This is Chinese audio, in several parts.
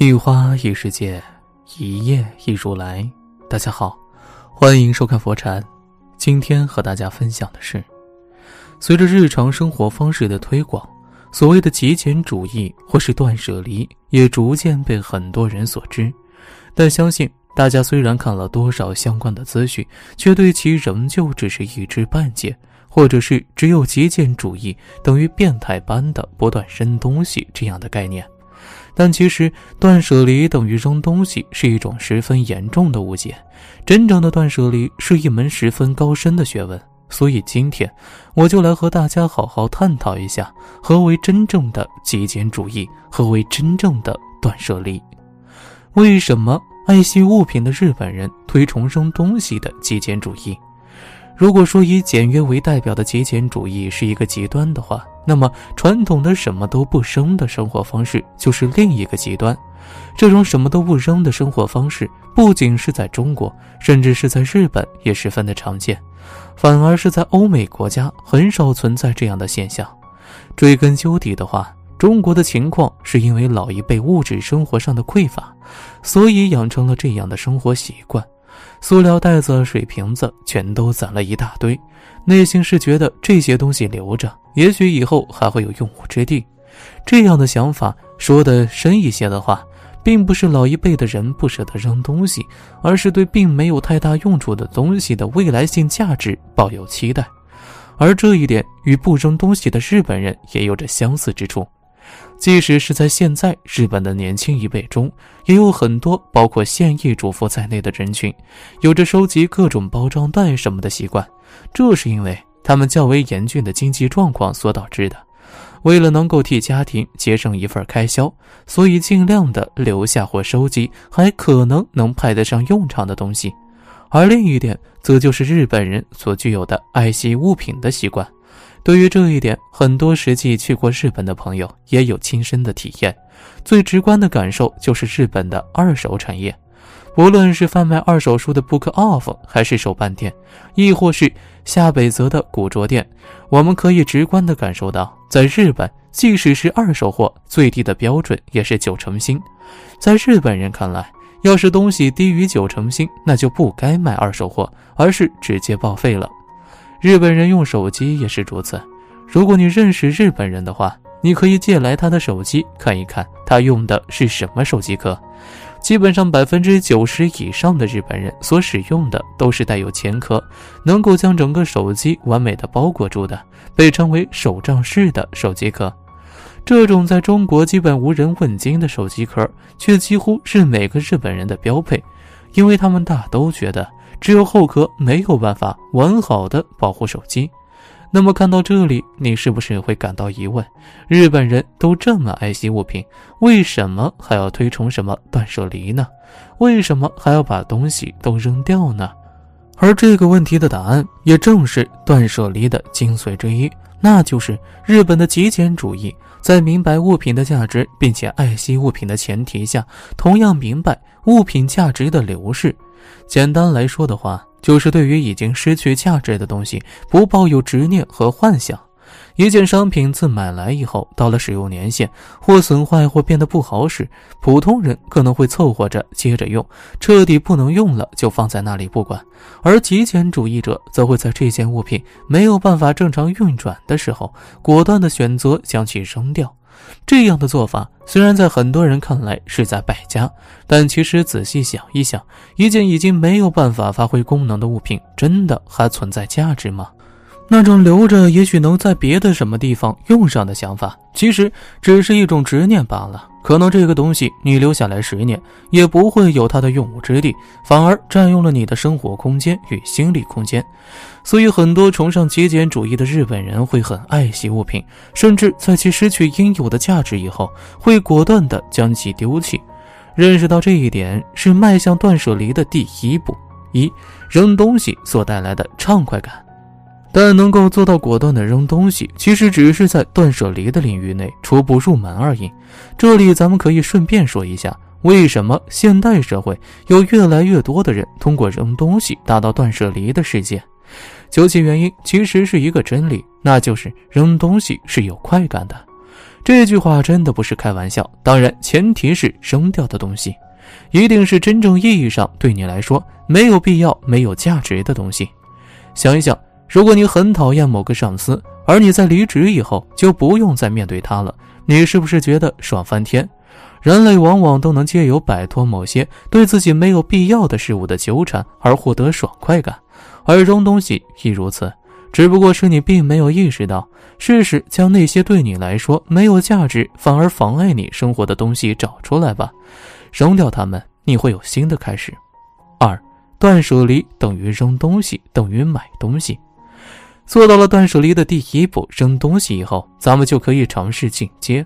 一花一世界，一叶一如来。大家好，欢迎收看佛禅。今天和大家分享的是，随着日常生活方式的推广，所谓的极简主义或是断舍离也逐渐被很多人所知。但相信大家虽然看了多少相关的资讯，却对其仍旧只是一知半解，或者是只有极简主义等于变态般的不断扔东西这样的概念。但其实，断舍离等于扔东西是一种十分严重的误解。真正的断舍离是一门十分高深的学问。所以今天，我就来和大家好好探讨一下何为真正的极简主义，何为真正的断舍离。为什么爱惜物品的日本人推崇扔东西的极简主义？如果说以简约为代表的极简主义是一个极端的话，那么传统的什么都不扔的生活方式就是另一个极端。这种什么都不扔的生活方式，不仅是在中国，甚至是在日本也十分的常见，反而是在欧美国家很少存在这样的现象。追根究底的话，中国的情况是因为老一辈物质生活上的匮乏，所以养成了这样的生活习惯。塑料袋子、水瓶子全都攒了一大堆，内心是觉得这些东西留着，也许以后还会有用武之地。这样的想法说的深一些的话，并不是老一辈的人不舍得扔东西，而是对并没有太大用处的东西的未来性价值抱有期待。而这一点与不扔东西的日本人也有着相似之处。即使是在现在，日本的年轻一辈中，也有很多包括现役主妇在内的人群，有着收集各种包装袋什么的习惯。这是因为他们较为严峻的经济状况所导致的。为了能够替家庭节省一份开销，所以尽量的留下或收集还可能能派得上用场的东西。而另一点，则就是日本人所具有的爱惜物品的习惯。对于这一点，很多实际去过日本的朋友也有亲身的体验。最直观的感受就是日本的二手产业，无论是贩卖二手书的 Book Off，还是手办店，亦或是下北泽的古着店，我们可以直观的感受到，在日本，即使是二手货，最低的标准也是九成新。在日本人看来，要是东西低于九成新，那就不该卖二手货，而是直接报废了。日本人用手机也是如此。如果你认识日本人的话，你可以借来他的手机看一看，他用的是什么手机壳。基本上百分之九十以上的日本人所使用的都是带有前壳，能够将整个手机完美的包裹住的，被称为手杖式的手机壳。这种在中国基本无人问津的手机壳，却几乎是每个日本人的标配，因为他们大都觉得。只有后壳没有办法完好的保护手机，那么看到这里，你是不是会感到疑问？日本人都这么爱惜物品，为什么还要推崇什么断舍离呢？为什么还要把东西都扔掉呢？而这个问题的答案，也正是断舍离的精髓之一，那就是日本的极简主义，在明白物品的价值，并且爱惜物品的前提下，同样明白物品价值的流逝。简单来说的话，就是对于已经失去价值的东西，不抱有执念和幻想。一件商品自买来以后，到了使用年限，或损坏或变得不好使，普通人可能会凑合着接着用，彻底不能用了就放在那里不管。而极简主义者则会在这件物品没有办法正常运转的时候，果断的选择将其扔掉。这样的做法虽然在很多人看来是在败家，但其实仔细想一想，一件已经没有办法发挥功能的物品，真的还存在价值吗？那种留着也许能在别的什么地方用上的想法，其实只是一种执念罢了。可能这个东西你留下来十年，也不会有它的用武之地，反而占用了你的生活空间与心理空间。所以，很多崇尚极简主义的日本人会很爱惜物品，甚至在其失去应有的价值以后，会果断地将其丢弃。认识到这一点，是迈向断舍离的第一步。一扔东西所带来的畅快感。但能够做到果断的扔东西，其实只是在断舍离的领域内初步入门而已。这里咱们可以顺便说一下，为什么现代社会有越来越多的人通过扔东西达到断舍离的世界？究其原因，其实是一个真理，那就是扔东西是有快感的。这句话真的不是开玩笑。当然，前提是扔掉的东西，一定是真正意义上对你来说没有必要、没有价值的东西。想一想，如果你很讨厌某个上司，而你在离职以后就不用再面对他了，你是不是觉得爽翻天？人类往往都能借由摆脱某些对自己没有必要的事物的纠缠而获得爽快感，而扔东西亦如此。只不过是你并没有意识到，试试将那些对你来说没有价值、反而妨碍你生活的东西找出来吧，扔掉它们，你会有新的开始。二，断舍离等于扔东西等于买东西。做到了断舍离的第一步，扔东西以后，咱们就可以尝试进阶。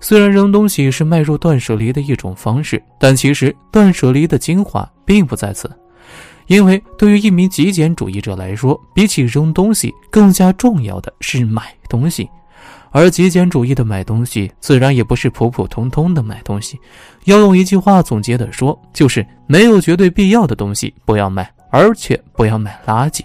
虽然扔东西是迈入断舍离的一种方式，但其实断舍离的精华并不在此。因为对于一名极简主义者来说，比起扔东西，更加重要的是买东西。而极简主义的买东西，自然也不是普普通通的买东西。要用一句话总结的说，就是没有绝对必要的东西不要买，而且不要买垃圾。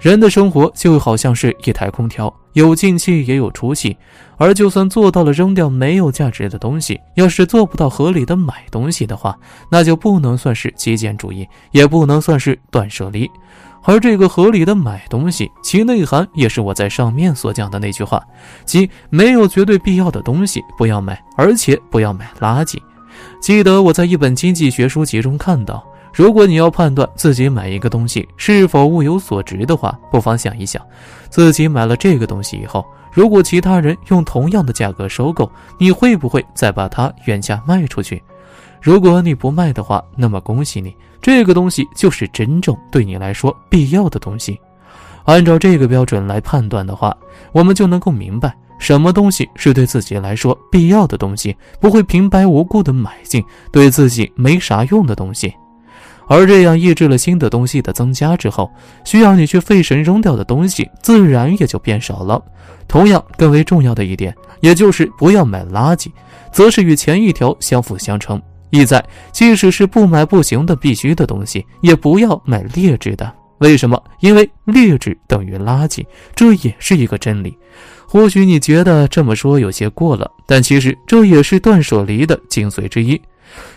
人的生活就好像是一台空调，有进气也有出气。而就算做到了扔掉没有价值的东西，要是做不到合理的买东西的话，那就不能算是极简主义，也不能算是断舍离。而这个合理的买东西，其内涵也是我在上面所讲的那句话，即没有绝对必要的东西不要买，而且不要买垃圾。记得我在一本经济学书籍中看到。如果你要判断自己买一个东西是否物有所值的话，不妨想一想，自己买了这个东西以后，如果其他人用同样的价格收购，你会不会再把它原价卖出去？如果你不卖的话，那么恭喜你，这个东西就是真正对你来说必要的东西。按照这个标准来判断的话，我们就能够明白什么东西是对自己来说必要的东西，不会平白无故的买进对自己没啥用的东西。而这样抑制了新的东西的增加之后，需要你去费神扔掉的东西自然也就变少了。同样，更为重要的一点，也就是不要买垃圾，则是与前一条相辅相成。意在，即使是不买不行的必须的东西，也不要买劣质的。为什么？因为劣质等于垃圾，这也是一个真理。或许你觉得这么说有些过了，但其实这也是断舍离的精髓之一。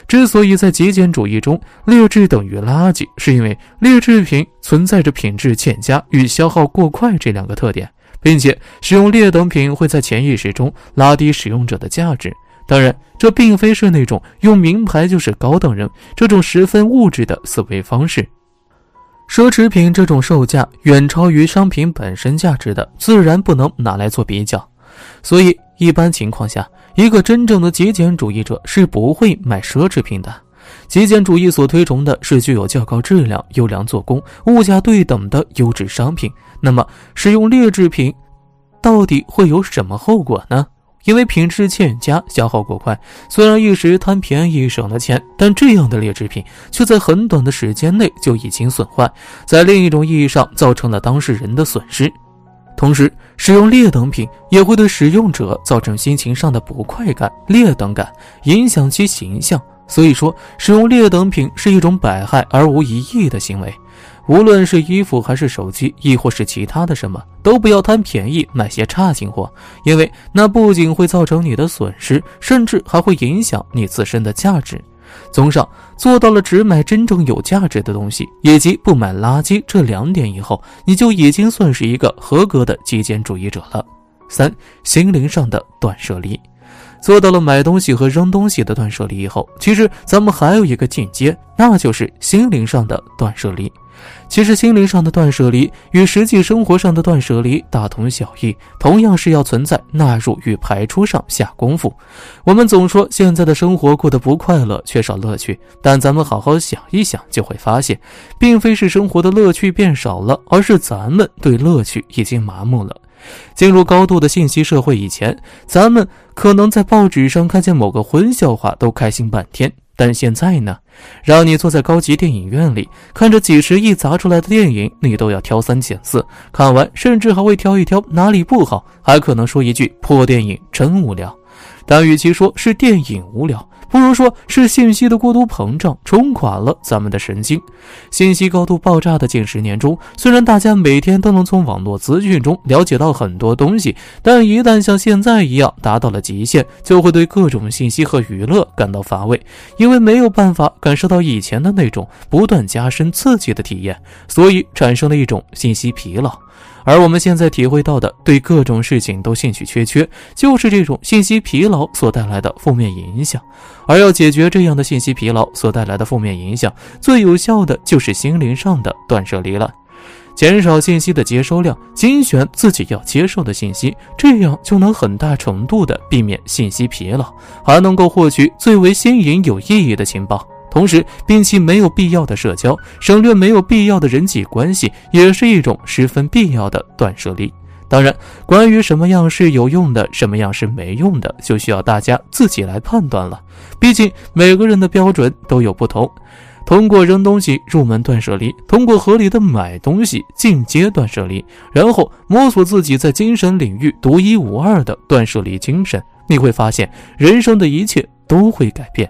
之所以在极简主义中劣质等于垃圾，是因为劣质品存在着品质欠佳与消耗过快这两个特点，并且使用劣等品会在潜意识中拉低使用者的价值。当然，这并非是那种用名牌就是高等人这种十分物质的思维方式。奢侈品这种售价远超于商品本身价值的，自然不能拿来做比较。所以，一般情况下，一个真正的极简主义者是不会买奢侈品的。极简主义所推崇的是具有较高质量、优良做工、物价对等的优质商品。那么，使用劣质品到底会有什么后果呢？因为品质欠佳、消耗过快，虽然一时贪便宜省了钱，但这样的劣质品却在很短的时间内就已经损坏，在另一种意义上造成了当事人的损失。同时，使用劣等品也会对使用者造成心情上的不快感、劣等感，影响其形象。所以说，使用劣等品是一种百害而无一益的行为。无论是衣服还是手机，亦或是其他的什么，都不要贪便宜买些差劲货，因为那不仅会造成你的损失，甚至还会影响你自身的价值。综上，做到了只买真正有价值的东西，以及不买垃圾这两点以后，你就已经算是一个合格的极简主义者了。三、心灵上的断舍离，做到了买东西和扔东西的断舍离以后，其实咱们还有一个进阶，那就是心灵上的断舍离。其实，心灵上的断舍离与实际生活上的断舍离大同小异，同样是要存在纳入与排出上下功夫。我们总说现在的生活过得不快乐，缺少乐趣，但咱们好好想一想，就会发现，并非是生活的乐趣变少了，而是咱们对乐趣已经麻木了。进入高度的信息社会以前，咱们可能在报纸上看见某个荤笑话都开心半天。但现在呢，让你坐在高级电影院里看着几十亿砸出来的电影，你都要挑三拣四，看完甚至还会挑一挑哪里不好，还可能说一句破电影真无聊。但与其说是电影无聊，不如说是信息的过度膨胀冲垮了咱们的神经。信息高度爆炸的近十年中，虽然大家每天都能从网络资讯中了解到很多东西，但一旦像现在一样达到了极限，就会对各种信息和娱乐感到乏味，因为没有办法感受到以前的那种不断加深刺激的体验，所以产生了一种信息疲劳。而我们现在体会到的，对各种事情都兴趣缺缺，就是这种信息疲劳所带来的负面影响。而要解决这样的信息疲劳所带来的负面影响，最有效的就是心灵上的断舍离了。减少信息的接收量，精选自己要接受的信息，这样就能很大程度的避免信息疲劳，还能够获取最为新颖有意义的情报。同时，摒弃没有必要的社交，省略没有必要的人际关系，也是一种十分必要的断舍离。当然，关于什么样是有用的，什么样是没用的，就需要大家自己来判断了。毕竟每个人的标准都有不同。通过扔东西入门断舍离，通过合理的买东西进阶断舍离，然后摸索自己在精神领域独一无二的断舍离精神，你会发现人生的一切都会改变。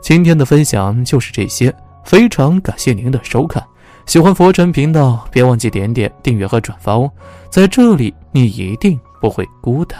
今天的分享就是这些，非常感谢您的收看。喜欢佛尘频道，别忘记点点订阅和转发哦。在这里，你一定不会孤单。